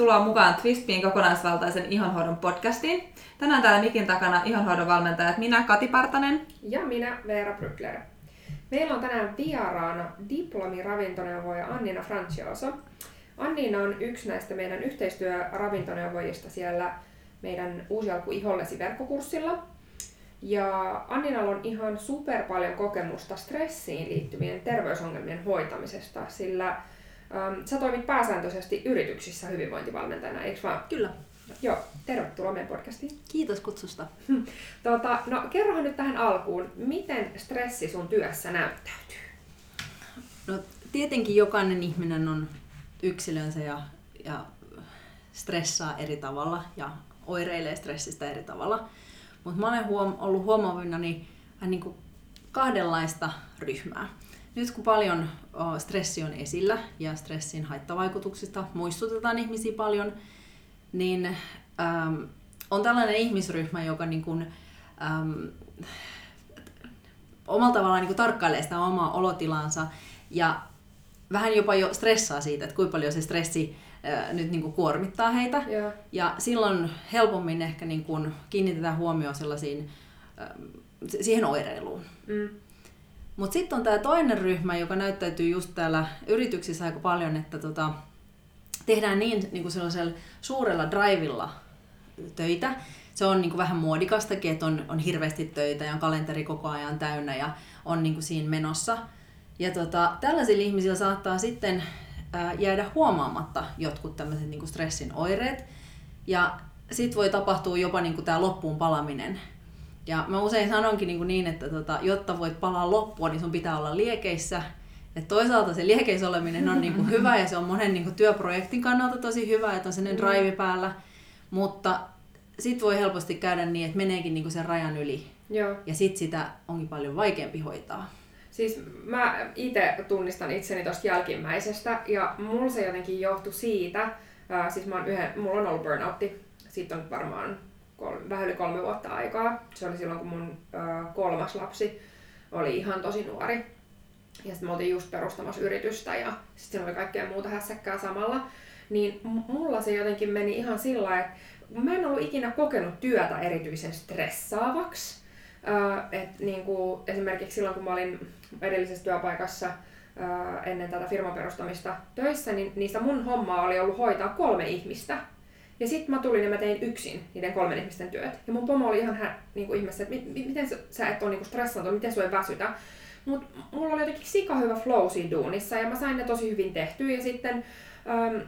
Tervetuloa mukaan Twistpiin kokonaisvaltaisen ihonhoidon podcastiin. Tänään täällä mikin takana ihonhoidon valmentajat minä, Kati Partanen. Ja minä, Veera Brykler. Meillä on tänään vieraana diplomiravintoneuvoja Annina Francioso. Annina on yksi näistä meidän yhteistyöravintoneuvojista siellä meidän Uusi alku ihollesi verkkokurssilla. Ja Anninalla on ihan super paljon kokemusta stressiin liittyvien terveysongelmien hoitamisesta, sillä Ähm, sä toimit pääsääntöisesti yrityksissä hyvinvointivalmentajana, eikö vaan? Kyllä. Joo, tervetuloa meidän podcastiin. Kiitos kutsusta. Tota, no kerrohan nyt tähän alkuun, miten stressi sun työssä näyttäytyy? No tietenkin jokainen ihminen on yksilönsä ja, ja stressaa eri tavalla ja oireilee stressistä eri tavalla. Mutta mä olen huom- ollut huomaavinani niin kuin kahdenlaista ryhmää. Nyt kun paljon stressi on esillä ja stressin haittavaikutuksista muistutetaan ihmisiä paljon, niin äm, on tällainen ihmisryhmä, joka niin kuin, äm, omalla tavallaan niin kuin tarkkailee sitä omaa olotilansa ja vähän jopa jo stressaa siitä, että kuinka paljon se stressi ää, nyt niin kuin kuormittaa heitä. Yeah. Ja silloin helpommin ehkä niin kuin kiinnitetään huomioon sellaisiin, ää, siihen oireiluun. Mm. Mutta sitten on tämä toinen ryhmä, joka näyttäytyy just täällä yrityksissä aika paljon, että tota, tehdään niin, niin kuin sellaisella suurella drivilla töitä. Se on niin kuin vähän muodikastakin, että on, on hirveästi töitä ja on kalenteri koko ajan täynnä ja on niin kuin siinä menossa. Ja tota, tällaisilla ihmisillä saattaa sitten ää, jäädä huomaamatta jotkut tämmöiset niin kuin stressin oireet. Ja sitten voi tapahtua jopa niin kuin tämä loppuun palaminen ja mä usein sanonkin niin, niin että tota, jotta voit palaa loppua, niin sun pitää olla liekeissä. Et toisaalta se liekeissä oleminen on niin kuin hyvä ja se on monen niin kuin työprojektin kannalta tosi hyvä, että on sellainen drive päällä. Mutta sitten voi helposti käydä niin, että meneekin niin kuin sen rajan yli. Joo. Ja sitten sitä onkin paljon vaikeampi hoitaa. Siis mä itse tunnistan itseni tuosta jälkimmäisestä ja mulla se jotenkin johtui siitä, ää, siis mä oon yhden, mulla on ollut burnoutti, siitä on varmaan kolme, vähän yli kolme vuotta aikaa. Se oli silloin, kun mun ö, kolmas lapsi oli ihan tosi nuori. Ja sitten me oltiin just perustamassa yritystä ja sitten oli kaikkea muuta hässäkkää samalla. Niin mulla se jotenkin meni ihan sillä että mä en ollut ikinä kokenut työtä erityisen stressaavaksi. Ö, et niinku, esimerkiksi silloin, kun mä olin edellisessä työpaikassa ennen tätä firman perustamista töissä, niin niistä mun hommaa oli ollut hoitaa kolme ihmistä ja sitten mä tulin ja mä tein yksin niiden kolmen ihmisten työt. Ja mun pomo oli ihan hä, niinku ihmeessä, että mi, miten sä et ole niinku stressaantunut, miten sua ei väsytä. Mutta mulla oli jotenkin sika hyvä flow siinä duunissa ja mä sain ne tosi hyvin tehtyä. Ja sitten, äm,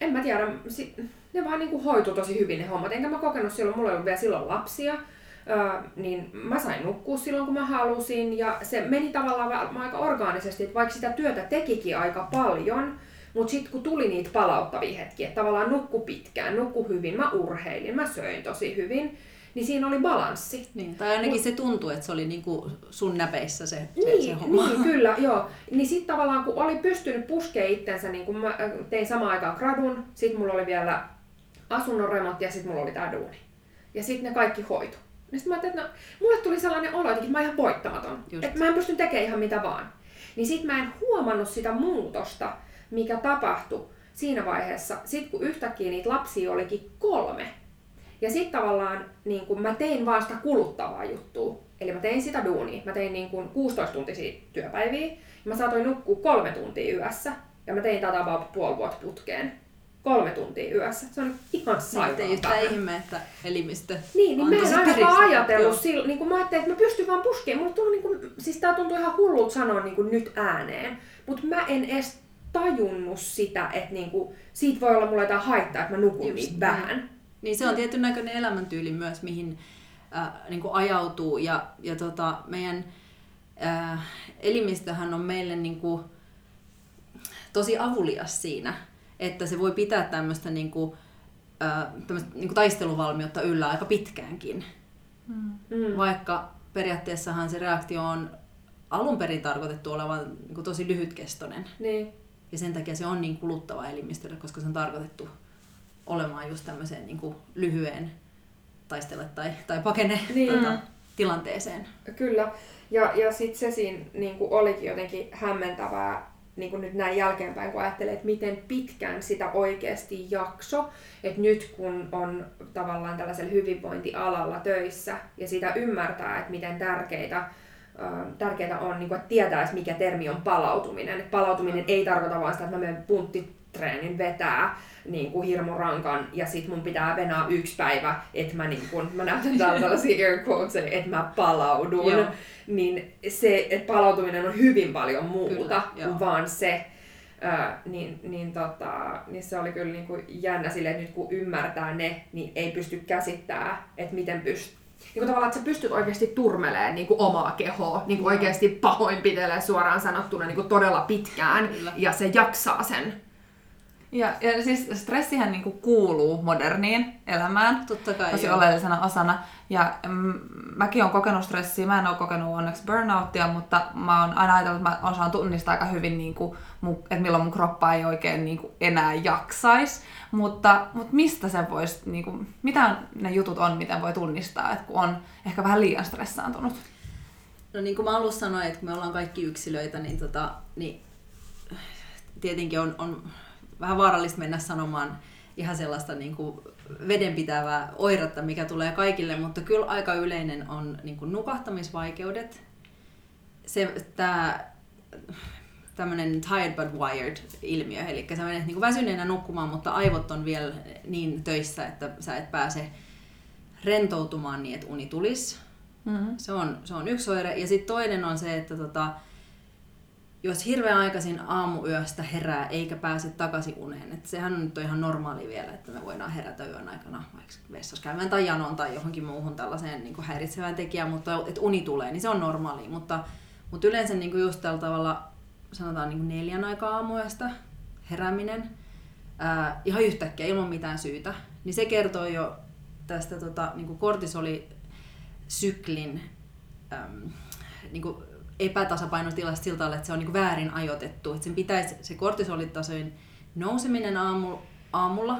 en mä tiedä, sit, ne vaan niinku hoitu tosi hyvin ne hommat. Enkä mä kokenut silloin, mulla ei ollut vielä silloin lapsia. Öö, niin mä sain nukkua silloin, kun mä halusin. Ja se meni tavallaan aika orgaanisesti, että vaikka sitä työtä tekikin aika paljon, mutta sitten kun tuli niitä palauttavia hetkiä, että tavallaan nukku pitkään, nukku hyvin, mä urheilin, mä söin tosi hyvin, niin siinä oli balanssi. Niin, tai ainakin Mut, se tuntui, että se oli niinku sun näpeissä se, niin, se homma. Niin, kyllä, joo. Niin sitten tavallaan kun oli pystynyt puskemaan itsensä, niin kun mä äh, tein samaan aikaan gradun, sitten mulla oli vielä asunnon remontti ja sitten mulla oli tää duuni. Ja sitten ne kaikki hoitu. Niin sitten mä ajattelin, että no, mulle tuli sellainen olo, että mä oon ihan voittamaton. Että mä en pysty tekemään ihan mitä vaan. Niin sitten mä en huomannut sitä muutosta, mikä tapahtui siinä vaiheessa, sit kun yhtäkkiä niitä lapsia olikin kolme. Ja sitten tavallaan niin kun mä tein vaan sitä kuluttavaa juttua. Eli mä tein sitä duunia. Mä tein niin kun 16 tuntisia työpäiviä. Ja mä saatoin nukkua kolme tuntia yössä. Ja mä tein tätä vaan puoli vuotta putkeen. Kolme tuntia yössä. Se on ihan sairaan Ei yhtään ihme, että elimistö Niin, niin mä en ainakaan ajatellut sillä, niin kun mä ajattelin, että mä pystyn vaan puskeen. Mulla niin kun, siis tää tuntuu ihan hullut sanoa niin kun nyt ääneen. Mutta mä en edes tajunnut sitä, että niinku, siitä voi olla mulle jotain haittaa, että mä nukun Just, niin vähän. Niin se on tietyn näköinen elämäntyyli myös, mihin äh, niin kuin ajautuu. Ja, ja tota, meidän äh, elimistöhän on meille niin kuin, tosi avulias siinä, että se voi pitää tämmöistä niin kuin, äh, tämmöistä, niin kuin taisteluvalmiutta yllä aika pitkäänkin. Mm. Vaikka periaatteessahan se reaktio on alun perin tarkoitettu olevan niin kuin tosi lyhytkestoinen. Niin. Ja sen takia se on niin kuluttava elimistölle, koska se on tarkoitettu olemaan just tämmöiseen niin kuin lyhyen taistele tai, tai pakene niin. tota, tilanteeseen. Kyllä. Ja, ja sitten se siinä niin kuin olikin jotenkin hämmentävää niin kuin nyt näin jälkeenpäin, kun ajattelee, että miten pitkään sitä oikeasti jakso, että nyt kun on tavallaan tällaisella hyvinvointialalla töissä ja sitä ymmärtää, että miten tärkeitä tärkeää on, niin kuin, että tietäisi, mikä termi on palautuminen. Et palautuminen ei tarkoita vain sitä, että mä menen punttitreenin vetää niin kuin hirmurankan ja sit mun pitää venää yksi päivä, että mä, niin kuin, mä näytän täällä tällaisia air quotes, että mä palaudun. Joo. Niin se, että palautuminen on hyvin paljon muuta kyllä, kuin vaan se, Öö, niin, niin, tota, niin se oli kyllä niin kuin jännä sille, että nyt kun ymmärtää ne, niin ei pysty käsittämään, että miten pystyy niin kuin tavallaan, että sä pystyt oikeasti turmeleen niin kuin omaa kehoa, niin kuin oikeasti pahoinpitelee suoraan sanottuna niin kuin todella pitkään, Kyllä. ja se jaksaa sen ja, ja siis stressihän niinku kuuluu moderniin elämään Totta kai, tosi joo. oleellisena osana. Ja mm, mäkin olen kokenut stressiä, mä en ole kokenut onneksi burnouttia, mutta mä oon aina ajatellut, että mä osaan tunnistaa aika hyvin, niinku, että milloin mun kroppa ei oikein niinku, enää jaksaisi. Mutta, mutta mistä se voisi, niinku, mitä ne jutut on, miten voi tunnistaa, että kun on ehkä vähän liian stressaantunut? No niin kuin mä alussa sanoin, että kun me ollaan kaikki yksilöitä, niin, tota, niin tietenkin on, on vähän vaarallista mennä sanomaan ihan sellaista niin kuin vedenpitävää oiretta, mikä tulee kaikille, mutta kyllä aika yleinen on niin kuin nukahtamisvaikeudet. Se, tämä tämmöinen tired but wired ilmiö, eli sä menet niin kuin väsyneenä nukkumaan, mutta aivot on vielä niin töissä, että sä et pääse rentoutumaan niin, että uni tulisi. Mm-hmm. Se, on, se on yksi oire. Ja sitten toinen on se, että tota, jos hirveän aikaisin aamuyöstä herää eikä pääse takaisin uneen, että sehän on nyt ihan normaali vielä, että me voidaan herätä yön aikana vaikka vessassa käymään tai janoon tai johonkin muuhun tällaiseen niin kuin häiritsevään tekijään, mutta että uni tulee, niin se on normaali. Mutta, mutta yleensä niin kuin just tällä tavalla, sanotaan niin kuin neljän aikaa aamuyöstä herääminen, ää, ihan yhtäkkiä ilman mitään syytä, niin se kertoo jo tästä tota, niin kuin kortisolisyklin äm, niin kuin epätasapainotilasta tavalla, että se on niin väärin ajoitettu. Että sen pitäisi se kortisolitasojen nouseminen aamu, aamulla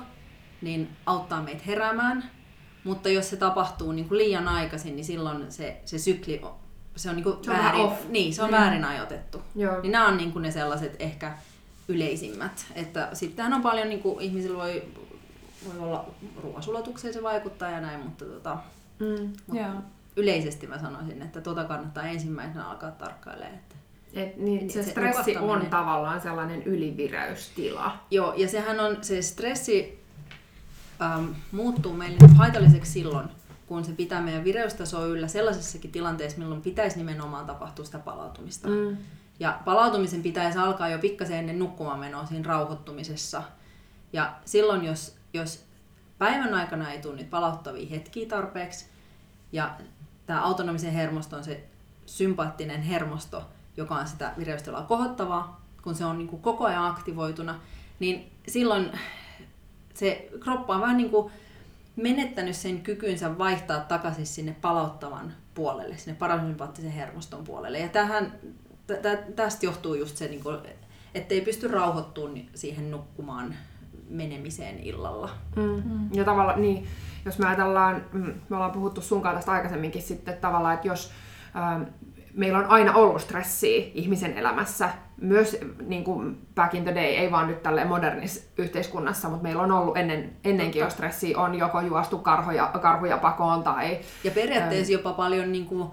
niin auttaa meitä heräämään, mutta jos se tapahtuu niin kuin liian aikaisin, niin silloin se, se sykli se on, niin kuin se väärin, on niin, se on mm. väärin ajoitettu. Joo. Niin nämä on niin kuin ne sellaiset ehkä yleisimmät. Että sittenhän on paljon, niin kuin ihmisillä voi, voi olla ruoasulatukseen se vaikuttaa ja näin, mutta, tota, mm. mutta Joo yleisesti mä sanoisin, että tota kannattaa ensimmäisenä alkaa tarkkailemaan. Että et, niin, se, se stressi on tavallaan sellainen ylivireystila. Joo, ja sehän on, se stressi ähm, muuttuu meille haitalliseksi silloin, kun se pitää meidän vireystasoa yllä sellaisessakin tilanteessa, milloin pitäisi nimenomaan tapahtua sitä palautumista. Mm. Ja palautumisen pitäisi alkaa jo pikkasen ennen nukkumaan menoa siinä rauhoittumisessa. Ja silloin, jos, jos päivän aikana ei tule niitä palauttavia hetkiä tarpeeksi, ja tämä autonomisen hermosto on se sympaattinen hermosto, joka on sitä vireystilaa kohottavaa, kun se on niin kuin koko ajan aktivoituna, niin silloin se kroppa on vähän niin kuin menettänyt sen kykynsä vaihtaa takaisin sinne palauttavan puolelle, sinne parasympaattisen hermoston puolelle. Ja tähän, tä, tästä johtuu just se, niin kuin, ettei pysty rauhoittumaan siihen nukkumaan menemiseen illalla. Mm. Ja tavallaan, niin, jos me ajatellaan, mm, me ollaan puhuttu sun tästä aikaisemminkin sitten tavallaan, että jos ähm, meillä on aina ollut stressiä ihmisen elämässä, myös niin kuin back in the day, ei vaan nyt tälle modernissa yhteiskunnassa, mutta meillä on ollut ennen, ennenkin jo stressiä, on joko juostu karhuja, karhuja pakoon tai... Ja periaatteessa ähm, jopa paljon niin kuin,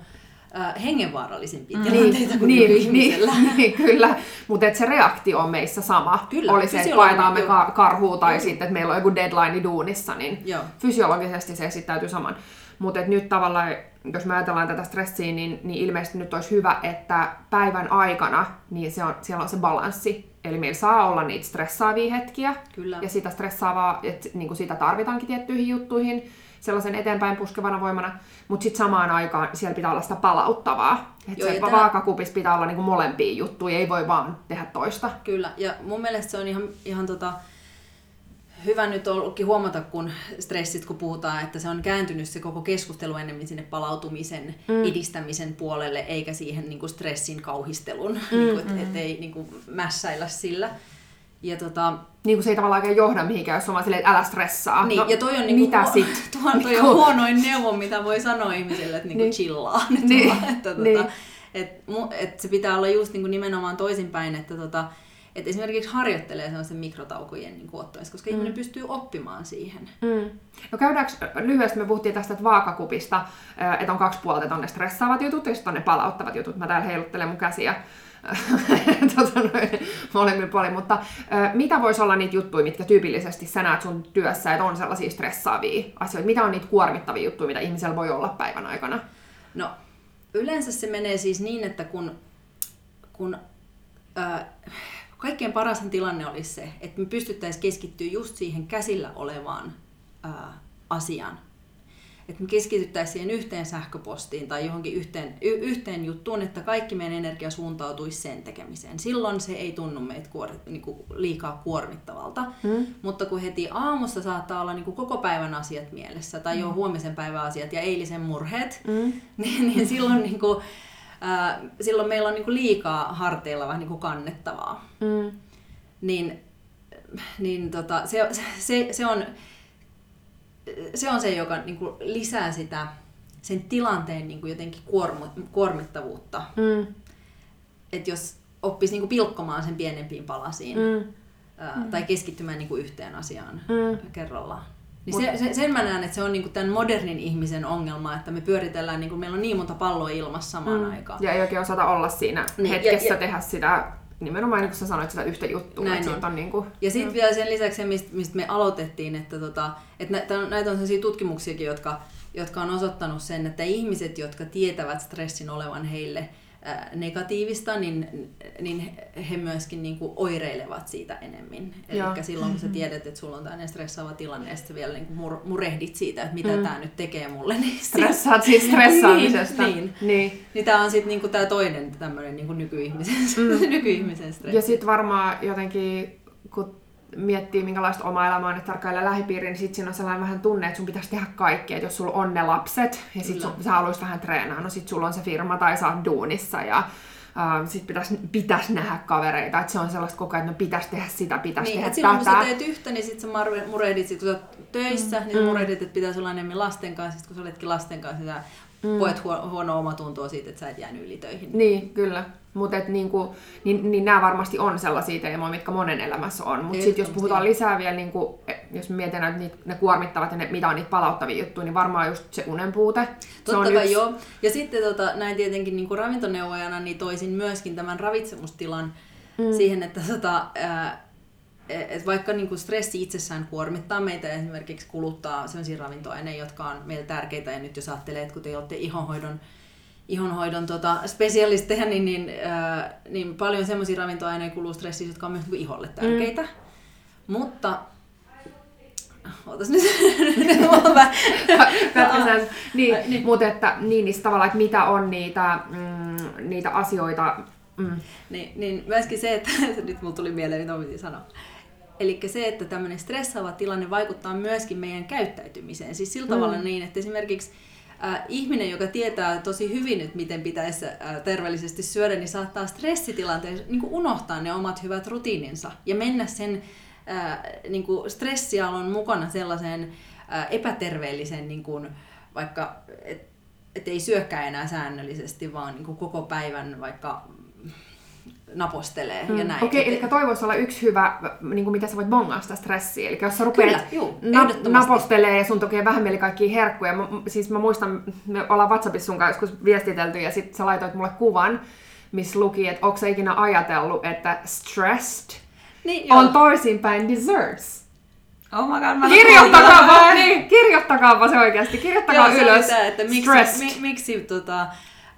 äh, hengenvaarallisimpia mm. tilanteita kuin niin, ihmisellä. Niin, niin, kyllä, mutta se reaktio on meissä sama. Kyllä, Oli se, että paetaan me kar- karhua tai mm. sitten, että meillä on joku deadline duunissa, niin Joo. fysiologisesti se esittäytyy saman. Mutta nyt tavallaan, jos me ajatellaan tätä stressiä, niin, niin ilmeisesti nyt olisi hyvä, että päivän aikana niin se on, siellä on se balanssi. Eli meillä saa olla niitä stressaavia hetkiä. Kyllä. Ja sitä stressaavaa, että niin kuin sitä tarvitaankin tiettyihin juttuihin sellaisen eteenpäin puskevana voimana, mutta sitten samaan aikaan siellä pitää olla sitä palauttavaa. Että se tämä... vaakakupissa pitää olla niinku molempia juttuja, ei voi vaan tehdä toista. Kyllä, ja mun mielestä se on ihan, ihan tota, hyvä nyt ollutkin huomata, kun stressit, kun puhutaan, että se on kääntynyt se koko keskustelu enemmän sinne palautumisen mm. edistämisen puolelle, eikä siihen niin kuin stressin kauhistelun, mm, niin kuin, et, mm. ettei niin kuin mässäillä sillä. Ja tota, niin kuin se ei tavallaan oikein johda mihinkään, jos on vaan silleen, että älä stressaa. Niin, no, ja toi on, niin mitä sit? Tuo on toi niinku- huonoin neuvo, mitä voi sanoa ihmiselle, että niinku niin. chillaa nyt niin. vaan, että, tota, niin. et, et se pitää olla just niin kuin nimenomaan toisinpäin, että tota, että esimerkiksi harjoittelee sellaisen mikrotaukojen niin ottamista, koska mm. ihminen pystyy oppimaan siihen. Mm. No käydäänkö lyhyesti, me puhuttiin tästä että vaakakupista, että on kaksi puolta, että on ne stressaavat jutut ja sitten on ne palauttavat jutut. Mä täällä heiluttelen mun käsiä tota molemmin puolin, mutta mitä voisi olla niitä juttuja, mitkä tyypillisesti sä näet sun työssä, että on sellaisia stressaavia asioita? Mitä on niitä kuormittavia juttuja, mitä ihmisellä voi olla päivän aikana? No, yleensä se menee siis niin, että kun, kun ää, kaikkein paras tilanne olisi se, että me pystyttäisiin keskittyä just siihen käsillä olevaan ää, asiaan että me keskityttäisiin siihen yhteen sähköpostiin tai johonkin yhteen, y- yhteen juttuun, että kaikki meidän energia suuntautuisi sen tekemiseen. Silloin se ei tunnu meitä kuor, niin kuin liikaa kuormittavalta, mm. mutta kun heti aamussa saattaa olla niin kuin koko päivän asiat mielessä tai jo mm. huomisen päivän asiat ja eilisen murheet, mm. niin, niin silloin, niin kuin, äh, silloin meillä on niin kuin liikaa harteilla vähän niin kuin kannettavaa. Mm. Niin, niin tota, se, se, se on se on se, joka niin kuin lisää sitä sen tilanteen niin kuin jotenkin kuormu, kuormittavuutta. Mm. Että jos oppisi niin kuin pilkkomaan sen pienempiin palasiin mm. Ää, mm. tai keskittymään niin kuin yhteen asiaan mm. kerrallaan. Niin se, se, sen mä näen, että se on niinku tämän modernin ihmisen ongelma, että me pyöritellään, niinku, meillä on niin monta palloa ilmassa samaan mm. aikaan. Ja ei oikein osata olla siinä niin, hetkessä, ja, ja, tehdä sitä nimenomaan niin kuin sä sanoit sitä yhtä juttua. Näin on. on niin kuin, ja sitten vielä sen lisäksi se, mistä, mistä me aloitettiin, että, tota, että näitä, näitä on sellaisia tutkimuksiakin, jotka, jotka on osoittanut sen, että ihmiset, jotka tietävät stressin olevan heille negatiivista, niin, niin he myöskin niin kuin oireilevat siitä enemmän. Eli silloin kun sä mm-hmm. tiedät, että sulla on tämmöinen stressaava tilanne, ja sitten vielä niin kuin mur, murehdit siitä, että mitä mm. tämä nyt tekee mulle. Niin Stressaat siis stressaamisesta. niin, niin. niin. niin tämä on sitten niin tämä toinen tämmöinen niin nykyihmisen, mm. nykyihmisen stressi. Ja sitten varmaan jotenkin, kun miettii, minkälaista oma elämää on, että tarkkailee lähipiiriä, niin sitten siinä on sellainen vähän tunne, että sun pitäisi tehdä kaikkea. Että jos sulla on ne lapset ja sit sun, sä haluaisit vähän treenaa, no sit sulla on se firma tai sä oot duunissa ja Uh, sitten pitäisi pitäis nähdä kavereita, että se on sellaista koko ajan, että no pitäisi tehdä sitä, pitäisi niin, tehdä tätä. Silloin kun sä teet yhtä, niin sitten sä murehdit, sit, kun sä oot töissä, mm. niin sä mm. murehdit, että pitäisi olla enemmän lasten kanssa, sitten kun sä oletkin lasten kanssa, niin sä mm. koet huonoa omatuntoa siitä, että sä et jäänyt yli töihin. Niin, kyllä. Mutta niinku, niin, niin nämä varmasti on sellaisia teemoja, mitkä monen elämässä on. Mutta sitten jos puhutaan lisää vielä, niinku, jos mietitään, että niitä, ne kuormittavat ja ne, mitä on niitä palauttavia juttuja, niin varmaan just se unen puute. Totta kai yksi... joo. Ja sitten tota, näin tietenkin niinku ravintoneuvojana niin toisin myöskin tämän ravitsemustilan mm. siihen, että tota, ää, et vaikka niin kuin stressi itsessään kuormittaa meitä esimerkiksi kuluttaa sellaisia ravintoaineita, jotka on meille tärkeitä, ja nyt jos ajattelee, että kun te olette ihonhoidon ihonhoidon tota, spesialisteja, niin, niin, äh, niin paljon semmoisia ravintoaineita kuluu stressiin, jotka on myös niin iholle tärkeitä. Mm. Mutta Ootas nyt. niin, niin. Mutta että niin, niin tavallaan, että mitä on niitä, mm, niitä asioita. Mm. Niin, niin myöskin se, että nyt mulla tuli mieleen, mitä piti sanoa. Eli se, että tämmöinen stressaava tilanne vaikuttaa myöskin meidän käyttäytymiseen. Siis sillä mm. tavalla niin, että esimerkiksi äh, ihminen, joka tietää tosi hyvin, että miten pitäisi äh, terveellisesti syödä, niin saattaa stressitilanteessa niin unohtaa ne omat hyvät rutiininsa ja mennä sen äh, niin kuin stressialon mukana sellaiseen äh, epäterveelliseen, niin kuin, vaikka et, et ei syökkää enää säännöllisesti, vaan niin kuin koko päivän vaikka napostelee mm. ja näin. Okei, okay, eli toi voisi olla yksi hyvä, niin kuin mitä sä voit bongaa sitä stressiä. Eli jos sä rupeat Kyllä, juu, na- napostelee ja sun tekee vähän mieli kaikkia herkkuja. Mä, siis mä muistan, me ollaan WhatsAppissa sun kanssa joskus viestitelty ja sit sä laitoit mulle kuvan, missä luki, että onko sä ikinä ajatellut, että stressed niin, on toisinpäin desserts. Oh my god, mä kirjoittakaapa, niin, kirjoittakaapa se oikeasti, kirjoittakaa joo, ylös. Se, että miksi, mi, miksi tota,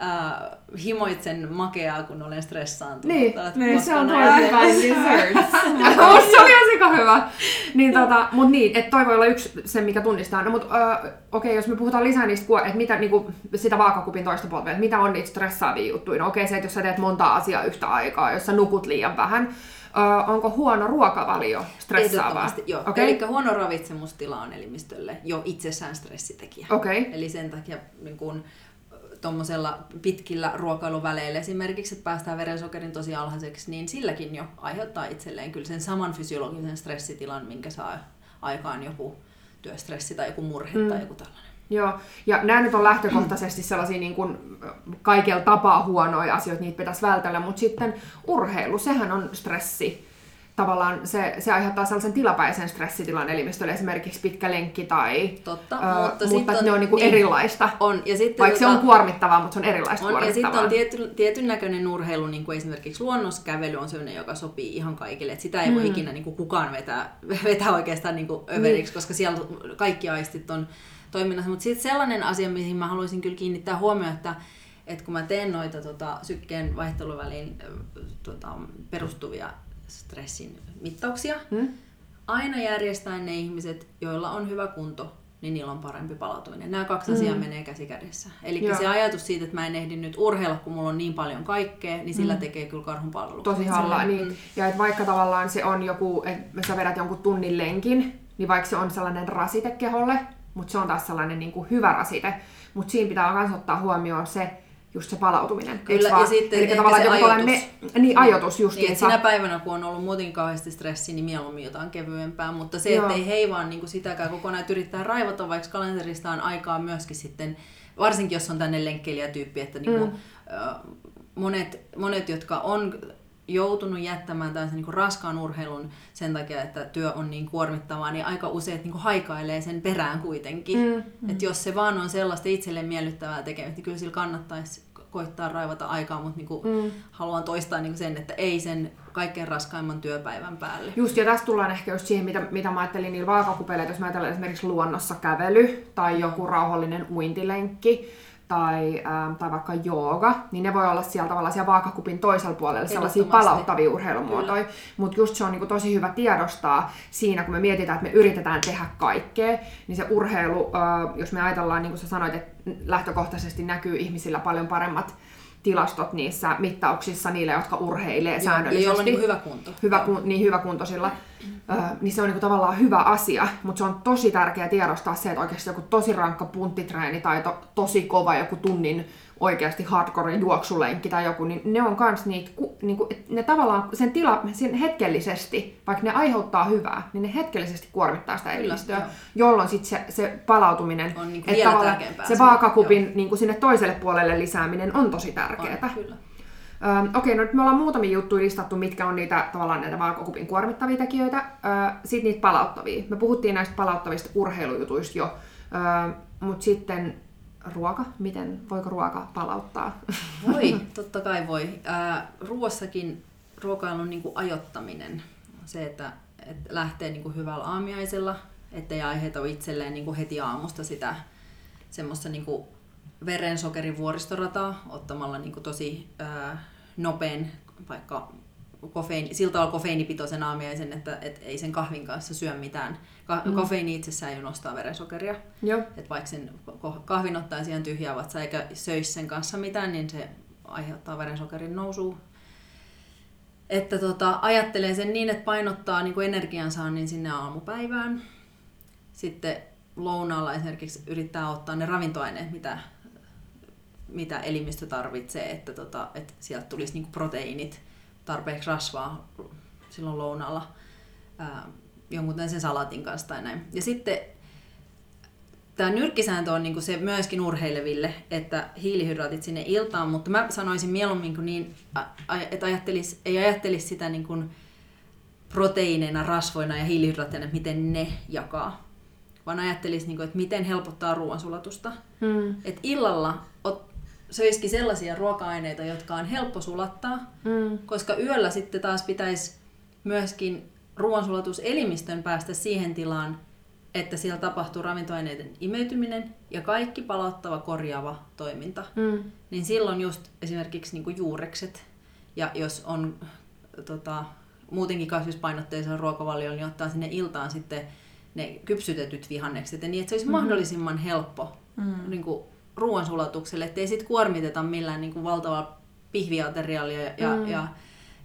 uh, himoitsen makeaa, kun olen stressaantunut. Niin, niin se on toinen vain desserts. se oli ihan hyvä. Niin, tota, mut niin, että toi voi olla yksi se, mikä tunnistaa. No, mut uh, okei, okay, jos me puhutaan lisää niistä, että mitä niinku, sitä vaakakupin toista puolta, että mitä on niitä stressaavia juttuja. No okei, okay, se, että jos sä teet monta asiaa yhtä aikaa, jos sä nukut liian vähän, Uh, onko huono ruokavalio stressaavaa? joo. Okay. Eli huono ravitsemustila on elimistölle jo itsessään stressitekijä. Okay. Eli sen takia niin kun, tuommoisella pitkillä ruokailuväleillä esimerkiksi, että päästään verensokerin tosi alhaiseksi, niin silläkin jo aiheuttaa itselleen kyllä sen saman fysiologisen stressitilan, minkä saa aikaan joku työstressi tai joku murhe mm. tai joku tällainen. Joo, ja nämä nyt on lähtökohtaisesti sellaisia niin kuin kaikella tapaa huonoja asioita, niitä pitäisi vältellä, mutta sitten urheilu, sehän on stressi. Tavallaan se, se aiheuttaa sellaisen tilapäisen stressitilan elimistölle, esimerkiksi pitkä lenkki tai... Totta, ö, mutta, mutta on, ne on niinku niin, erilaista. On, ja sitten Vaikka se tota- on kuormittavaa, mutta se on erilaista On, ja kuormittavaa. sitten on tiety, tietyn näköinen urheilu, niin kuin esimerkiksi luonnoskävely on sellainen, joka sopii ihan kaikille. Et sitä ei voi Mm. ikinä niin kuin kukaan vetää, vetää oikeastaan niin kuin överiksi, koska siellä kaikki aistit on toiminnassa. Mutta sitten sellainen asia, mihin mä haluaisin kyllä kiinnittää huomioon, että, että kun mä teen noita tota, sykkeen vaihteluväliin tota, perustuvia stressin mittauksia, Hmm? aina järjestäen ne ihmiset, joilla on hyvä kunto, niin niillä on parempi palautuminen. Nämä kaksi asiaa Mm. menee käsi kädessä. Eli se ajatus siitä, että mä en ehdi nyt urheilla, kun mulla on niin paljon kaikkea, niin sillä tekee kyllä karhun palveluksen. Tosi hallaa, Mm. niin. Ja että vaikka tavallaan se on joku, että sä vedät jonkun tunnin lenkin, niin vaikka se on sellainen rasite keholle, mutta se on taas sellainen niin kuin hyvä rasite, mutta siinä pitää myös ottaa huomioon se, just se palautuminen. Kyllä, vaan? ja sitten ehkä tavallaan se ajoitus. Me, niin, ajoitus just Niin, että sinä päivänä, kun on ollut muutenkin kauheasti stressi, niin mieluummin jotain kevyempää, mutta se, Joo. että ei heivaa niin kuin sitäkään kokonaan, että yrittää raivata, vaikka kalenterista on aikaa myöskin sitten, varsinkin jos on tänne lenkkeilijätyyppi, että niin kuin, mm. monet, monet, jotka on joutunut jättämään tällaisen niin kuin raskaan urheilun sen takia, että työ on niin kuormittavaa, niin aika usein niin kuin haikailee sen perään kuitenkin. Mm, Mm. Että jos se vaan on sellaista itselle miellyttävää tekemistä, niin kyllä sillä kannattaisi koittaa raivata aikaa, mutta niin kuin Mm. haluan toistaa niin kuin sen, että ei sen kaikkein raskaimman työpäivän päälle. Just, ja tässä tullaan ehkä just siihen, mitä, mitä mä ajattelin niillä vaakakupeleilla, jos mä ajattelen esimerkiksi luonnossa kävely tai joku rauhallinen uintilenkki tai, ähm, tai vaikka jooga, niin ne voi olla siellä tavallaan siellä vaakakupin toisella puolella sellaisia palauttavia urheilumuotoja. Mutta just se on niinku tosi hyvä tiedostaa siinä, kun me mietitään, että me yritetään tehdä kaikkea, niin se urheilu, äh, jos me ajatellaan, niin kuin sä sanoit, että lähtökohtaisesti näkyy ihmisillä paljon paremmat tilastot niissä mittauksissa niille, jotka urheilee Joo, säännöllisesti. on niin hyvä kunto. hyvä, kun, niin hyväkuntoisilla, ö, niin se on niinku tavallaan hyvä asia, mutta se on tosi tärkeää tiedostaa se, että oikeasti joku tosi rankka punttitreeni tai to, tosi kova joku tunnin oikeasti hardcore juoksulenkki tai joku, niin ne on kans niitä, ku, niinku, et ne tavallaan sen tila, sen hetkellisesti, vaikka ne aiheuttaa hyvää, niin ne hetkellisesti kuormittaa sitä Kyllä, elimistöä, joo. jolloin sit se, se palautuminen, On niinku että vielä tavallaan se vaakakupin niinku sinne toiselle puolelle lisääminen on tosi tärkeää. Kyllä. Öö, Okei, no nyt me ollaan muutamia juttuja listattu, mitkä on niitä tavallaan näitä vaakakupin kuormittavia tekijöitä. Öö, sitten niitä palauttavia. Me puhuttiin näistä palauttavista urheilujutuista jo. Öö, Mutta sitten ruoka, miten, voiko ruoka palauttaa? Voi, totta kai voi. Ruoassakin ruokailun niin kuin ajoittaminen, se, että, että lähtee niin hyvällä aamiaisella, ettei aiheuta itselleen niin heti aamusta sitä semmoista niin verensokerin vuoristorataa ottamalla niin tosi ää, nopean vaikka kofeiini, sillä tavalla kofeiinipitoisen aamiaisen, että et ei sen kahvin kanssa syö mitään. Ka- Mm. Kofeiini itsessään jo nostaa verensokeria. Joo. Että vaikka sen kahvin ottaisi ihan tyhjää vatsaa eikä söisi sen kanssa mitään, niin se aiheuttaa verensokerin nousua. Että tota, ajattelee sen niin, että painottaa niin energiansaannin sinne aamupäivään. Sitten lounaalla esimerkiksi yrittää ottaa ne ravintoaineet, mitä, mitä elimistö tarvitsee, että, tota, että sieltä tulisi niin proteiinit, tarpeeksi rasvaa silloin lounaalla ää, jonkun sen salatin kanssa tai näin. Ja sitten tämä nyrkkisääntö on niinku se myöskin urheileville, että hiilihydraatit sinne iltaan, mutta mä sanoisin mieluummin, kun niin, että ajattelis, ei ajattelisi sitä niin kuin proteiineina, rasvoina ja hiilihydraatteina, että miten ne jakaa, vaan ajattelisi, niin kuin, että miten helpottaa ruoansulatusta. Mm. Että illalla söisikin sellaisia ruoka-aineita, jotka on helppo sulattaa, Mm. koska yöllä sitten taas pitäisi myöskin ruoansulatuselimistön päästä siihen tilaan, että siellä tapahtuu ravintoaineiden imeytyminen ja kaikki palauttava korjaava toiminta. Mm. Niin silloin just esimerkiksi niinku juurekset, ja jos on tota, muutenkin kasvispainotteisella ruokavaliolla, niin ottaa sinne iltaan sitten ne kypsytetyt vihannekset, ja niin että se olisi mm-hmm. mahdollisimman helppo Mm. niin kuin ruoansulatukselle, ettei sit kuormiteta millään niin kuin valtavaa pihviateriaalia ja, ja, Mm. ja,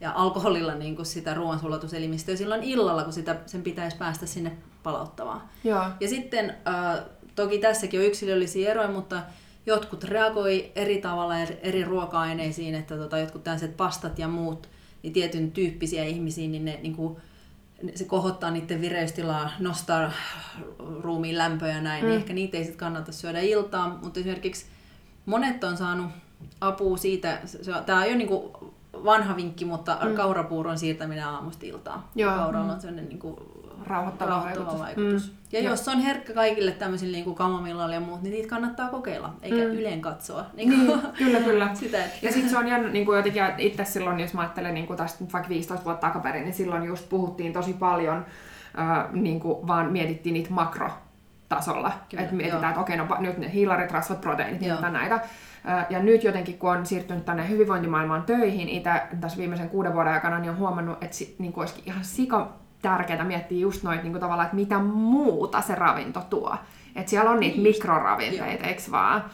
ja alkoholilla niin kuin sitä ruoansulatuselimistä silloin illalla, kun sitä, sen pitäisi päästä sinne palauttavaan. Joo. Ja sitten äh, toki tässäkin on yksilöllisiä eroja, mutta jotkut reagoi eri tavalla eri, eri ruoka-aineisiin, että tota, jotkut tällaiset pastat ja muut, niin tietyn tyyppisiä ihmisiä, niin ne niin kuin, se kohottaa niiden vireystilaa, nostaa ruumiin lämpöä ja näin, niin mm. niin ehkä niitä ei sitten kannata syödä iltaan, mutta esimerkiksi monet on saanut apua siitä, tämä on jo niinku vanha vinkki, mutta mm. kaurapuuron siirtäminen aamusta iltaan. Joo. Kauralla on sellainen niinku rauhoittava, rauhoittava vaikutus. vaikutus. Mm. Ja Joo. jos on herkkä kaikille tämmöisille niin kamomillalle ja muut, niin niitä kannattaa kokeilla, eikä mm. yleen katsoa. Niin, niin kyllä, kyllä. Sitä, että... Ja sitten se on jännä, niin kuin jotenkin itse silloin, jos mä ajattelen niin kuin tästä vaikka 15 vuotta takaperin, niin silloin just puhuttiin tosi paljon, äh, niin kuin vaan mietittiin niitä makro tasolla. Että mietitään, että okei, no nyt ne hiilarit, rasvat, proteiinit, mitä näitä. Ja nyt jotenkin, kun on siirtynyt tänne hyvinvointimaailmaan töihin, itse tässä viimeisen kuuden vuoden aikana, niin on huomannut, että niin kuin olisikin ihan sika tärkeää miettiä just noita niin tavallaan, että mitä muuta se ravinto tuo. Että siellä on niitä just. mikroravinteita, eikö vaan?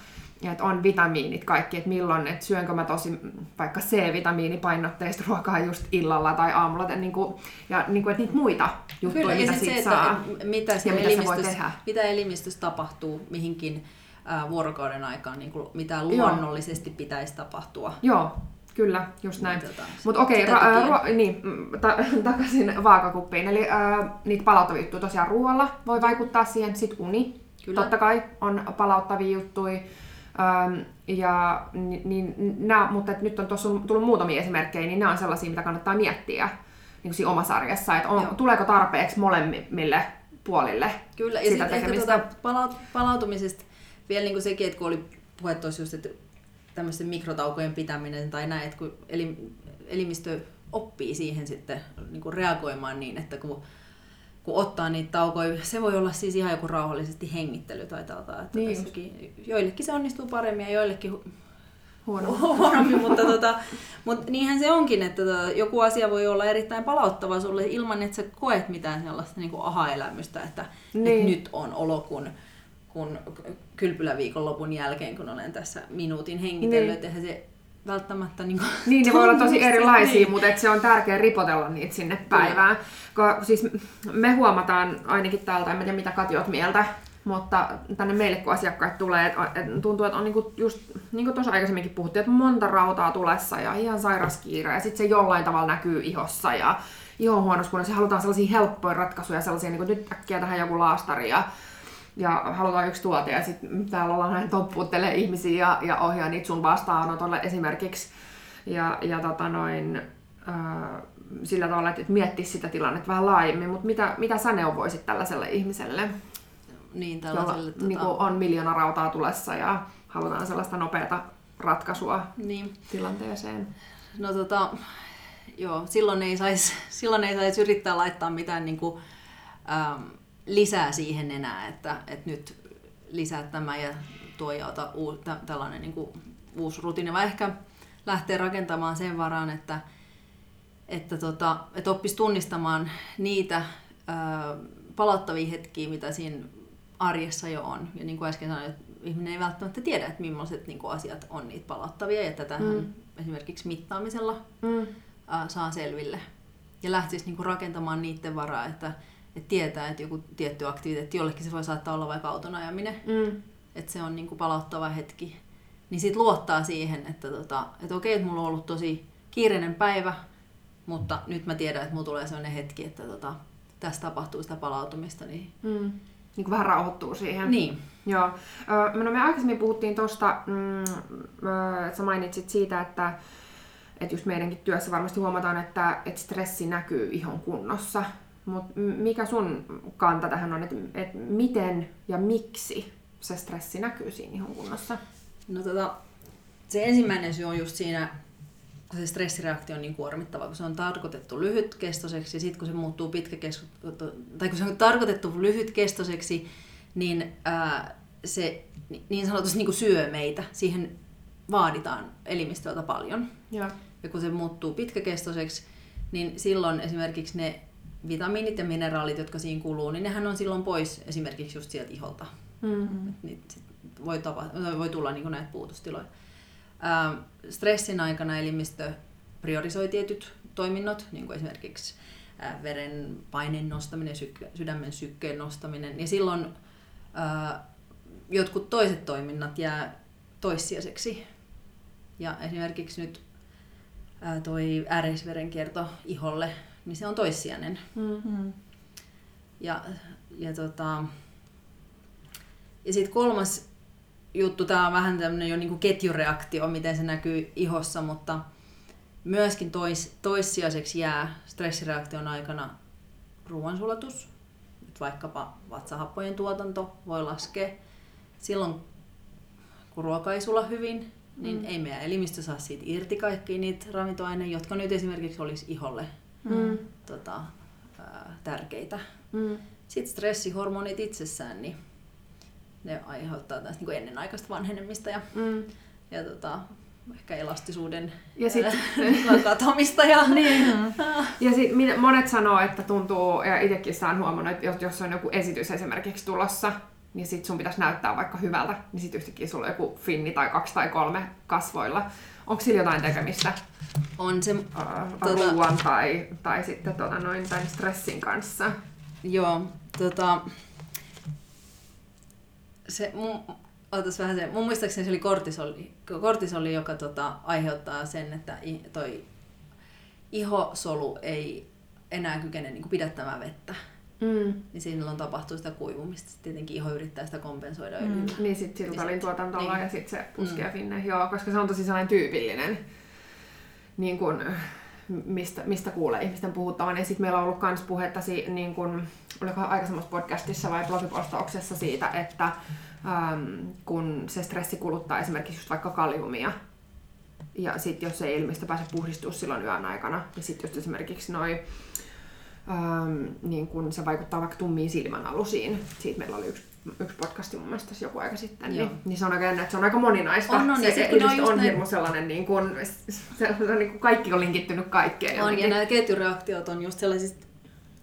Ja että on vitamiinit kaikki, että milloin, että syönkö mä tosi vaikka C-vitamiinipainotteista ruokaa just illalla tai aamulla, että, niin kuin, ja niin kuin, että niitä muita juttuja, Kyllä, mitä siitä se, saa. Että mitä, ja mitä se voi tehdä. Mitä elimistössä tapahtuu mihinkin äh, vuorokauden aikaan, niin kuin, mitä luonnollisesti Joo. pitäisi tapahtua. Joo, Kyllä, just näin. Tota, Mutta okei, okay, ra- ruo- niin, mm, ta- takaisin vaakakuppiin. Eli äh, niitä palauttavia juttuja tosiaan ruoalla voi vaikuttaa siihen. Sitten uni, Kyllä. totta kai, on palauttavia juttuja. Ähm, ja, niin, nää, mutta et nyt on tuossa tullut muutamia esimerkkejä, niin nämä on sellaisia, mitä kannattaa miettiä niin siinä omassa arjessa, että on, tuleeko tarpeeksi molemmille puolille Kyllä, ja sitä tekemistä. Tuota palaut- palautumisesta vielä niin kuin sekin, että kun oli puhe tuossa just, että tämmöisten mikrotaukojen pitäminen tai näin, että kun elimistö oppii siihen sitten niin kuin reagoimaan niin, että kun, kun ottaa niitä taukoja, se voi olla siis ihan joku rauhallisesti hengittely tai täältä, että niin tässäkin, joillekin se onnistuu paremmin ja joillekin huonommin, huonommin mutta, tota, mutta niinhän se onkin, että tota, joku asia voi olla erittäin palauttava sulle ilman, että sä koet mitään sellaista niin kuin aha-elämystä, että, niin. että nyt on olo, kun kun kylpyläviikonlopun jälkeen, kun olen tässä minuutin hengitellyt, niin. eihän se välttämättä... Niin, kuin, niin ne voi olla tosi erilaisia, niin. mutta et se on tärkeä ripotella niitä sinne päivään. Ko, siis me huomataan ainakin täältä, en tiedä mitä Katiot mieltä, mutta tänne meille kun asiakkaat tulee, että et tuntuu, että on niinku just, niin kuin tuossa aikaisemminkin puhuttiin, että monta rautaa tulessa ja ihan sairas kiire ja sitten se jollain tavalla näkyy ihossa ja ihon huonoskunnassa halutaan sellaisia helppoja ratkaisuja, sellaisia niin kuin nyt äkkiä tähän joku laastari ja ja halutaan yksi tuote ja sitten täällä ollaan näin toppuuttelee ihmisiä ja, ja ohjaa niitä sun vastaanotolle esimerkiksi. Ja, ja tota noin, ää, sillä tavalla, että miettisi sitä tilannetta vähän laajemmin, mutta mitä, mitä sä neuvoisit tällaiselle ihmiselle, niin, tällaiselle, jolla tota... niin on miljoona rautaa tulessa ja halutaan sellaista nopeata ratkaisua niin. tilanteeseen? No tota, joo, silloin ei saisi silloin ei sais yrittää laittaa mitään niin kuin, ähm, lisää siihen enää, että, että nyt lisää tämä ja tuo ja ota uu, tä, tällainen niin kuin uusi rutiini, vai ehkä lähtee rakentamaan sen varaan, että, että, tota, että oppisi tunnistamaan niitä ää, palauttavia hetkiä, mitä siinä arjessa jo on. Ja niin kuin äsken sanoin, että ihminen ei välttämättä tiedä, että millaiset niin kuin asiat on niitä palauttavia, ja tätä mm. esimerkiksi mittaamisella mm. ää, saa selville. Ja lähtisi niin kuin rakentamaan niiden varaa, että että tietää, että joku tietty aktiviteetti, jollekin se voi saattaa olla vaikka auton ajaminen, mm. että se on niin kuin palauttava hetki. Niin sitten luottaa siihen, että, tota, että okei, että mulla on ollut tosi kiireinen päivä, mutta nyt mä tiedän, että mulla tulee sellainen hetki, että tota, tässä tapahtuu sitä palautumista. Niin... Mm. Niin kuin vähän rauhoittuu siihen. Niin. Joo. No me aikaisemmin puhuttiin tuosta, mm, että sä mainitsit siitä, että että just meidänkin työssä varmasti huomataan, että, että stressi näkyy ihon kunnossa. Mutta mikä sun kanta tähän on, että et miten ja miksi se stressi näkyy siinä ihon kunnossa? No tota, se ensimmäinen syy on just siinä, kun se stressireaktio on niin kuormittava, kun se on tarkoitettu lyhytkestoiseksi ja sitten kun se muuttuu pitkäkestoiseksi, tai kun se on tarkoitettu lyhytkestoiseksi, niin ää, se niin sanotusti niin syö meitä. Siihen vaaditaan elimistöltä paljon. Ja. ja kun se muuttuu pitkäkestoiseksi, niin silloin esimerkiksi ne vitamiinit ja mineraalit, jotka siinä kuluu, niin nehän on silloin pois esimerkiksi just sieltä iholta. Mm-hmm. Niin voi, tapa, voi tulla niin näitä puutustiloja. Ää, stressin aikana elimistö priorisoi tietyt toiminnot, niin kuin esimerkiksi ää, veren paineen nostaminen, syk- sydämen sykkeen nostaminen, ja silloin ää, jotkut toiset toiminnat jää toissijaiseksi. Ja esimerkiksi nyt ää, toi ääreisverenkierto iholle niin se on toissijainen. Mm. Ja, ja, tota, ja sitten kolmas juttu, tämä on vähän tämmöinen jo niinku ketjureaktio, miten se näkyy ihossa, mutta myöskin tois, toissijaiseksi jää stressireaktion aikana ruoansulatus, nyt vaikkapa vatsahappojen tuotanto voi laskea. Silloin kun ruoka ei sula hyvin, niin mm. ei meidän elimistö saa siitä irti kaikki niitä ravintoaineita, jotka nyt esimerkiksi olisi iholle mm. tota, ää, tärkeitä. Mm. Sitten stressihormonit itsessään, niin ne aiheuttaa tästä niin ennenaikaista vanhenemista ja, mm. ja tota, ehkä elastisuuden ja sit, katomista. Ja, niin. ja sit, monet sanoo, että tuntuu, ja itsekin saan huomannut, että jos on joku esitys esimerkiksi tulossa, niin sit sun pitäisi näyttää vaikka hyvältä, niin sit yhtäkkiä sulla on joku finni tai kaksi tai kolme kasvoilla. Onko sillä jotain tekemistä? On se... Uh, tuota, ruoan tai, tai sitten tuota, noin, tämän stressin kanssa? Joo, tota, se, mun, Ootas vähän se, mun muistaakseni se oli kortisoli, kortisoli joka tota, aiheuttaa sen, että toi ihosolu ei enää kykene niin pidättämään vettä. Mm. Niin silloin tapahtuu sitä kuivumista. Sitten tietenkin iho yrittää sitä kompensoida mm. Niin sitten sirkalin tuotantolla niin. ja sitten se puskee mm. finne. Joo, koska se on tosi sellainen tyypillinen, niin kun, mistä, mistä kuulee ihmisten puhuttavan. Ja sitten meillä on ollut myös puhetta, niin kun, oliko aikaisemmassa podcastissa vai blogipostauksessa siitä, että ähm, kun se stressi kuluttaa esimerkiksi just vaikka kaliumia, ja sitten jos ei ilmeisesti pääse puhdistua silloin yön aikana, niin sitten just esimerkiksi noin ähm, niin kun se vaikuttaa vaikka tummiin silmänalusiin. Siitä meillä oli yksi, yksi podcasti mun mielestä joku aika sitten. Niin, niin, se on aika jännä, että se on aika moninaista. On, on, se, se, se on, on hirmu sellainen, niin kun, se, se on niin kuin kaikki on linkittynyt kaikkeen. On, ja nämä ketjureaktiot on just sellaisista,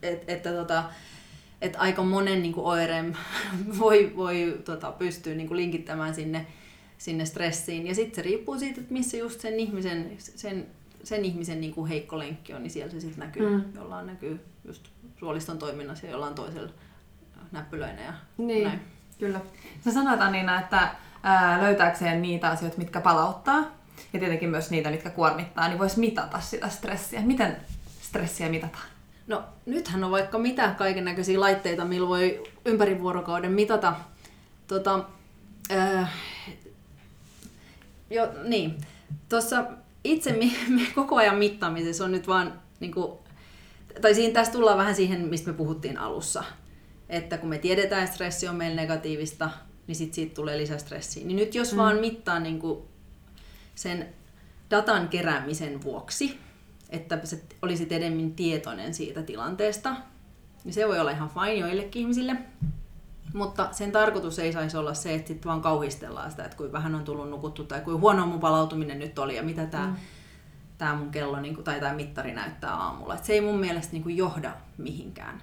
että, että tota, että aika monen niin kuin oireen voi, voi tota, pystyä niin kuin linkittämään sinne, sinne stressiin. Ja sitten se riippuu siitä, että missä just sen ihmisen, sen, sen ihmisen niin kuin heikko lenkki on, niin siellä se sitten näkyy. Mm. Jollain näkyy just suoliston toiminnassa ja jollain toisella näppylöinä ja niin, näin. Kyllä. Sä sanoit Anina, että ää, löytääkseen niitä asioita, mitkä palauttaa, ja tietenkin myös niitä, mitkä kuormittaa, niin voisi mitata sitä stressiä. Miten stressiä mitataan? No nythän on vaikka mitä kaiken näköisiä laitteita, millä voi ympäri vuorokauden mitata. Tota, äh, jo, niin. Tuossa itse me, me koko ajan mittaamisessa on nyt vaan, niin kuin, tai siinä tässä tullaan vähän siihen, mistä me puhuttiin alussa. Että kun me tiedetään, että stressi on meillä negatiivista, niin sit siitä tulee lisästressiä. Niin nyt jos mm. vaan mittaa niin kuin sen datan keräämisen vuoksi, että sä olisit enemmän tietoinen siitä tilanteesta, niin se voi olla ihan fine joillekin ihmisille. Mutta sen tarkoitus ei saisi olla se, että sitten vaan kauhistellaan sitä, että kuinka vähän on tullut nukuttu tai kuinka huono mun palautuminen nyt oli ja mitä tämä mm. Tää mun kello niin tai tämä mittari näyttää aamulla. Et se ei mun mielestä niin kuin johda mihinkään.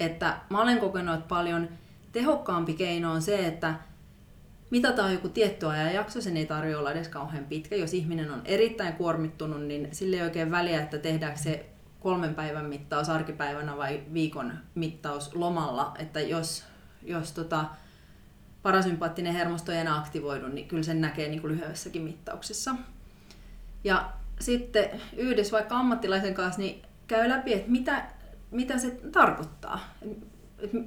Että mä olen kokenut, että paljon tehokkaampi keino on se, että mitataan joku tietty ajanjakso, sen ei tarvitse olla edes kauhean pitkä. Jos ihminen on erittäin kuormittunut, niin sille ei oikein väliä, että tehdäänkö se kolmen päivän mittaus arkipäivänä vai viikon mittaus lomalla. Että jos, jos tota, parasympaattinen hermosto ei enää aktivoidu, niin kyllä sen näkee niin kuin lyhyessäkin mittauksessa. Ja sitten yhdessä vaikka ammattilaisen kanssa, niin käy läpi, että mitä, mitä se tarkoittaa.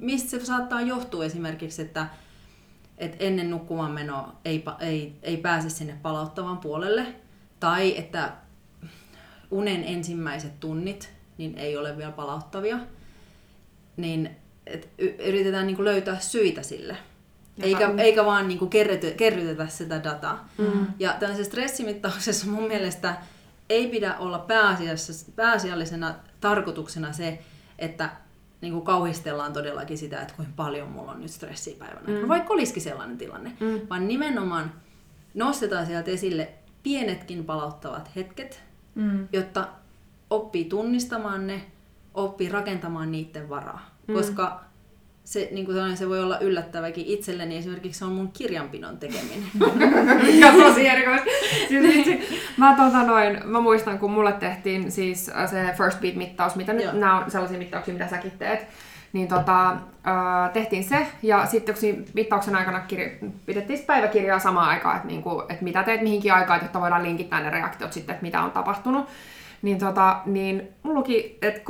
mistä se saattaa johtua esimerkiksi, että että ennen nukkumaan menoa ei, ei, ei pääse sinne palauttavaan puolelle, tai että unen ensimmäiset tunnit niin ei ole vielä palauttavia, niin et yritetään niin kuin löytää syitä sille. Eikä, eikä vaan niin kerrytetä, kerrytetä sitä dataa. Mm. Ja tällaisessa stressimittauksessa mun mielestä ei pidä olla pääasiallisena tarkoituksena se, että niin kuin kauhistellaan todellakin sitä, että kuinka paljon mulla on nyt stressiä päivänä. Mm. Vaikka olisikin sellainen tilanne. Mm. Vaan nimenomaan nostetaan sieltä esille pienetkin palauttavat hetket, mm. jotta oppii tunnistamaan ne, oppii rakentamaan niiden varaa. Mm. Koska se, niin kuin sanoin, se voi olla yllättäväkin itselleni. Esimerkiksi se on mun kirjanpidon tekeminen. tosi erikoista. Siis, mä, tota noin, mä muistan, kun mulle tehtiin siis se first beat-mittaus, mitä nyt nämä on sellaisia mittauksia, mitä säkin teet. Niin tota, äh, tehtiin se, ja sitten kun mittauksen aikana kirja, pidettiin päiväkirjaa samaan aikaan, että, niinku, että mitä teet mihinkin aikaan, jotta voidaan linkittää ne reaktiot sitten, että mitä on tapahtunut niin, tota, niin mulla luki, että 13-15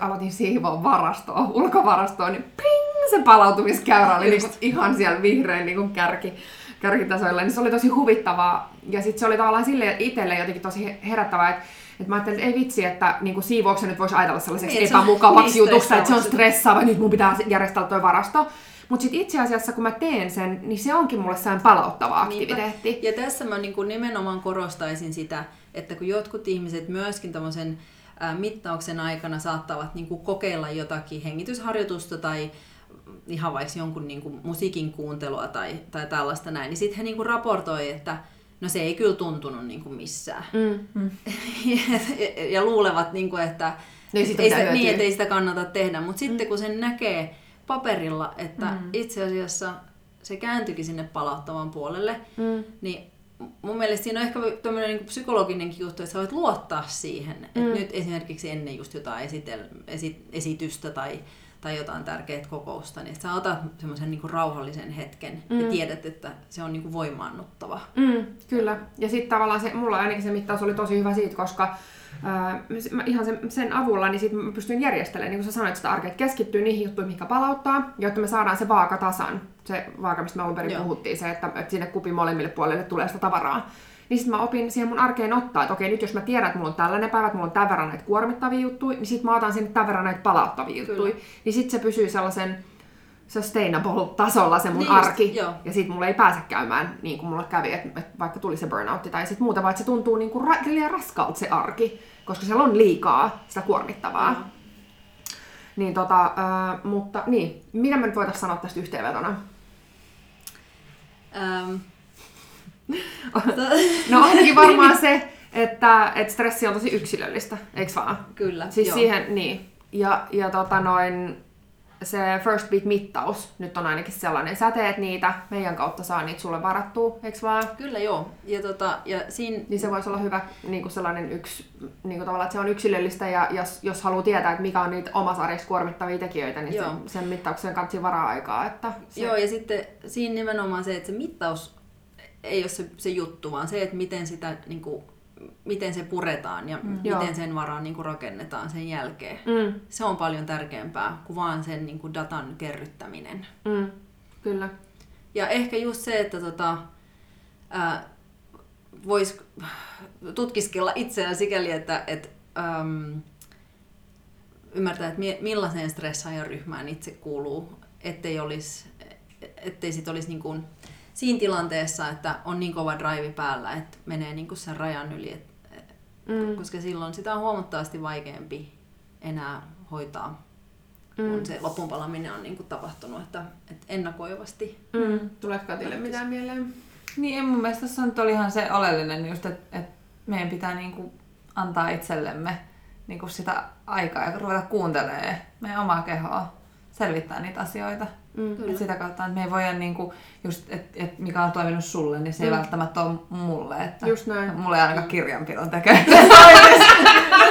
aloitin siivoa varastoa, ulkovarastoa, niin ping, se palautumiskäyrä oli niinku ihan siellä vihreän niinku kärki, kärkitasoilla, niin se oli tosi huvittavaa. Ja sitten se oli tavallaan sille itselle jotenkin tosi herättävää, että että mä ajattelin, että ei vitsi, että niin siivouksen nyt voisi ajatella sellaiseksi niin, epämukavaksi niin jutuksi, että se on stressaava, nyt mun pitää järjestää tuo varasto. Mutta sitten itse asiassa, kun mä teen sen, niin se onkin mulle sellainen palauttava aktiviteetti. Niinpä. Ja tässä mä niin kuin nimenomaan korostaisin sitä, että kun jotkut ihmiset myöskin tämmöisen mittauksen aikana saattavat niin kuin kokeilla jotakin hengitysharjoitusta tai ihan vaikka jonkun niin kuin musiikin kuuntelua tai, tai tällaista näin, niin sitten he niin kuin raportoi, että no se ei kyllä tuntunut niin kuin missään. Mm. Mm. ja, ja luulevat, niin kuin, että, niin, et ei sitä, niin, että ei sitä kannata tehdä. Mutta mm. sitten kun sen näkee paperilla, että mm. itse asiassa se kääntyikin sinne palauttavan puolelle, mm. niin mun mielestä siinä on ehkä tämmöinen niin psykologinenkin juttu, että sä voit luottaa siihen. Mm. Että nyt esimerkiksi ennen just jotain esitel, esi, esitystä tai tai jotain tärkeää kokousta, niin sä otat semmoisen niin rauhallisen hetken mm. ja tiedät, että se on niin kuin voimaannuttava. Mm, kyllä. Ja sitten tavallaan se, mulla ainakin se mittaus oli tosi hyvä siitä, koska äh, ihan sen, sen avulla niin sit mä pystyn järjestelemään, niin kuin sä sanoit, sitä arkea, että keskittyy niihin juttuihin, mikä palauttaa, jotta me saadaan se vaaka tasan. Se vaaka, mistä me alun perin Joo. puhuttiin, se, että, että sinne kupin molemmille puolille tulee sitä tavaraa niin sitten mä opin siihen mun arkeen ottaa, että okei, nyt jos mä tiedän, että mulla on tällainen päivä, että mulla on tämän verran näitä kuormittavia juttuja, niin sitten mä otan sinne tämän verran näitä palauttavia juttuja. Niin sitten se pysyy sellaisen sustainable-tasolla se mun niin arki. Just, ja sitten mulla ei pääse käymään niin kuin mulla kävi, että, että vaikka tuli se burnout tai sitten muuta, vaan että se tuntuu niin kuin ra- liian raskalta se arki, koska siellä on liikaa sitä kuormittavaa. Mm. Niin tota, äh, mutta niin, mitä me nyt voitaisiin sanoa tästä yhteenvetona? Um, no ainakin varmaan se, että, että stressi on tosi yksilöllistä, eikö vaan? Kyllä, Siis joo. siihen, niin. Ja, ja tota noin, se first beat mittaus nyt on ainakin sellainen. Sä teet niitä, meidän kautta saa niitä sulle varattua, eikö vaan? Kyllä joo. Ja, tota, ja siinä... Niin se voisi olla hyvä niin kuin sellainen yksi, niin kuin tavallaan, että se on yksilöllistä ja jos, jos haluaa tietää, että mikä on niitä omassa arjessa kuormittavia tekijöitä, niin sen, sen mittauksen kanssa varaa aikaa. Että se... Joo, ja sitten siinä nimenomaan se, että se mittaus ei ole se, se juttu, vaan se, että miten, sitä, niin kuin, miten se puretaan ja mm. miten Joo. sen varaan niin kuin, rakennetaan sen jälkeen. Mm. Se on paljon tärkeämpää kuin vaan sen niin kuin, datan kerryttäminen. Mm. Kyllä. Ja ehkä just se, että tota, voisi tutkiskella itseään sikäli, että et, äm, ymmärtää, että millaiseen stressaajan ryhmään itse kuuluu, ettei, olisi, ettei sit olisi niin kuin, siinä tilanteessa, että on niin kova drive päällä, että menee niin kuin sen rajan yli, et, mm. koska silloin sitä on huomattavasti vaikeampi enää hoitaa, mm. kun se lopunpalaminen on niin kuin tapahtunut, että, että ennakoivasti. Mm. Tuleeko Katille mitään mieleen? Niin, mun mielestä tässä on ihan se oleellinen, just, että, että meidän pitää niin kuin antaa itsellemme niin kuin sitä aikaa ja ruveta kuuntelemaan meidän omaa kehoa, selvittää niitä asioita. Mm, et sitä kautta, että me ei voida niinku, just, että et mikä on toiminut sulle, niin se ei mm. välttämättä ole mulle. Että just näin. Mulle ei ainakaan kirjanpidon tekemistä.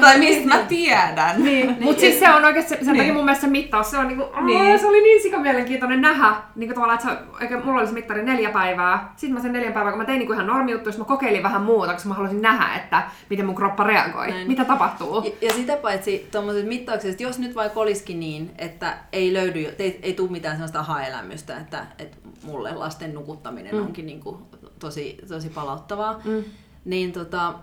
tai mistä mä tiedän. Niin. niin. Mutta siis se on oikeasti, sen niin. takia mun mielestä se mittaus, se on niinku, niin. se oli niin sikamielenkiintoinen nähdä, niinku tavallaan, että se, oikein, mulla oli se mittari neljä päivää, sitten mä sen neljän päivää, kun mä tein niinku ihan normijuttu, mä kokeilin vähän muuta, koska mä halusin nähdä, että miten mun kroppa reagoi, Näin. mitä tapahtuu. Ja, ja sitä paitsi tuommoiset mittaukset, jos nyt vaikka olisikin niin, että ei löydy, ei, ei tule mitään sellaista aha-elämystä, että, että mulle lasten nukuttaminen mm. onkin niinku tosi, tosi palauttavaa, mm. niin tota,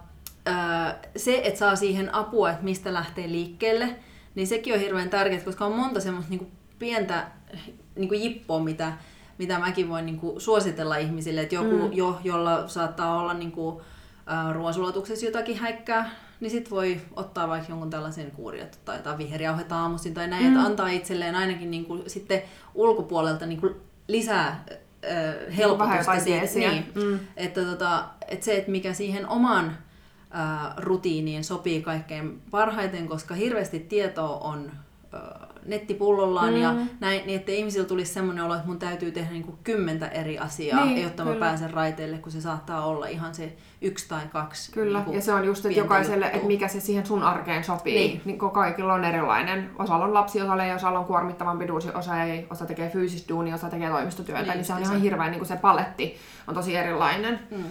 se, että saa siihen apua, että mistä lähtee liikkeelle, niin sekin on hirveän tärkeää, koska on monta semmoista niin kuin pientä niin kuin jippoa, mitä, mitä mäkin voin niin kuin suositella ihmisille, että joku, mm. jo, jolla saattaa olla niin kuin, ruoansulatuksessa jotakin häikkää, niin sit voi ottaa vaikka jonkun tällaisen kuurin, tai jotain viheriauhetta aamuisin tai näin, mm. että antaa itselleen ainakin niin kuin, sitten ulkopuolelta niin kuin lisää äh, helpotusta siitä. Niin, mm. että, tota, että se, että mikä siihen rutiiniin sopii kaikkein parhaiten, koska hirveästi tietoa on nettipullollaan mm. ja näin, niin että ihmisillä tulisi semmoinen olo, että mun täytyy tehdä niin kuin kymmentä eri asiaa, niin, jotta kyllä. mä pääsen raiteille, kun se saattaa olla ihan se yksi tai kaksi. Kyllä, niin ja se on just, että jokaiselle, juttu. että mikä se siihen sun arkeen sopii. Niin. niin kaikilla on erilainen. Osalla on lapsi, osalla ei, osalla on kuormittavampi duusi, osa ei, osa tekee fyysistä duunia, osa tekee toimistotyötä, niin, niin se on ihan hirveän, niin kuin se paletti on tosi erilainen. Mm.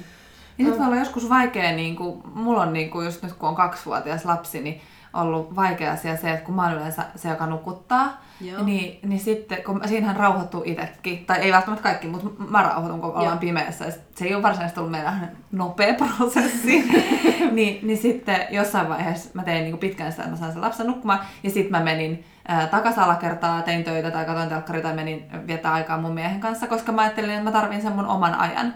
Ja sitten voi olla joskus vaikea, niin kuin, mulla on niin kuin just nyt kun on kaksivuotias lapsi, niin ollut vaikea asia se, että kun mä oon yleensä se, joka nukuttaa, Joo. niin, niin sitten, kun siinähän rauhoittuu itsekin, tai ei välttämättä kaikki, mutta mä rauhoitun, kun ollaan pimeässä. ja Se ei ole varsinaisesti ollut meidän nopea prosessi. niin, niin sitten jossain vaiheessa mä tein niin pitkään sitä, että mä sain sen lapsen nukkumaan, ja sitten mä menin ää, takaisin alakertaa, tein töitä tai katsoin telkkaria tai menin viettää aikaa mun miehen kanssa, koska mä ajattelin, että mä tarvin sen mun oman ajan.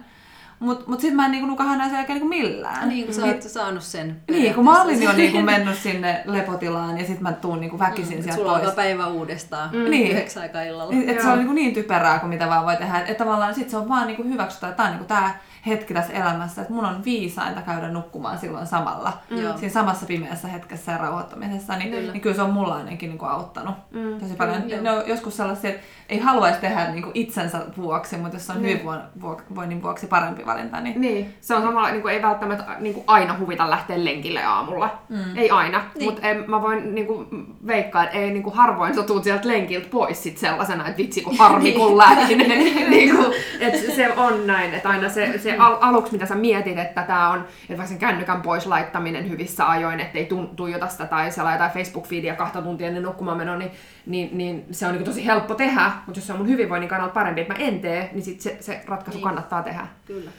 Mutta mut sitten mä en niinku nukahan enää sen jälkeen niinku millään. Niin, kun sä oot saanut sen. Niin, kun mä olin jo niinku mennyt sinne lepotilaan ja sitten mä tuun niinku väkisin Mm, sieltä Sulla pois. alkaa päivä uudestaan Niin. niin. yhdeksän aikaa illalla. Niin, että se on niin, niin typerää kuin mitä vaan voi tehdä. Että tavallaan sit se on vaan niin hyväksytty, että tämä on niin tämä hetki tässä elämässä, että mun on viisainta käydä nukkumaan silloin samalla. Joo. Siinä samassa pimeässä hetkessä ja rauhoittumisessa, niin, Kyllä. niin kyllä se on mulla ainakin niin auttanut Mm, tosi paljon. kyllä, Ne on joskus sellaisia, että ei haluaisi tehdä niin itsensä vuoksi, mutta jos on Niin. hyvinvoinnin vuoksi parempi valinta, niin Niin, se on samalla, niin kuin, ei välttämättä niin kuin aina huvita lähteä lenkille aamulla. Mm. Ei aina, Niin. niin. mutta mä voin niin kuin, veikkaa, että ei niin kuin, harvoin sä tuut sieltä lenkiltä pois sit sellaisena, että vitsi kun harmi kun lähdin. niin kuin, että se on näin, että aina se, se al- aluksi mitä sä mietit, että tämä on, että vaikka sen kännykän pois laittaminen hyvissä ajoin, ettei tu- tuijota sitä tai siellä jotain Facebook-feedia kahta tuntia ennen nukkumaan menoa, niin, niin, niin se on niin tosi helppo tehdä, mutta jos se on mun hyvinvoinnin kannalta parempi, että mä en tee, niin sit se, se ratkaisu Niin. kannattaa kannattaa tehdä. Kyllä.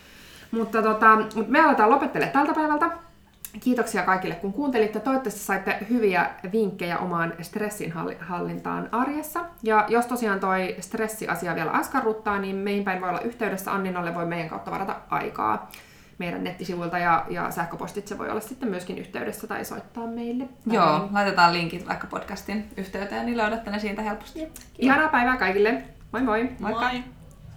Mutta tota, mut me aletaan lopettelemaan tältä päivältä. Kiitoksia kaikille, kun kuuntelitte. Toivottavasti saitte hyviä vinkkejä omaan stressin halli- hallintaan arjessa. Ja jos tosiaan toi stressiasia vielä askarruttaa, niin meihin päin voi olla yhteydessä. Anninalle voi meidän kautta varata aikaa meidän nettisivuilta ja, ja sähköpostitse voi olla sitten myöskin yhteydessä tai soittaa meille. joo, laitetaan linkit vaikka podcastin yhteyteen, niin löydätte ne siitä helposti. Ihanaa päivää kaikille. Moi moi! Moikka! Moi.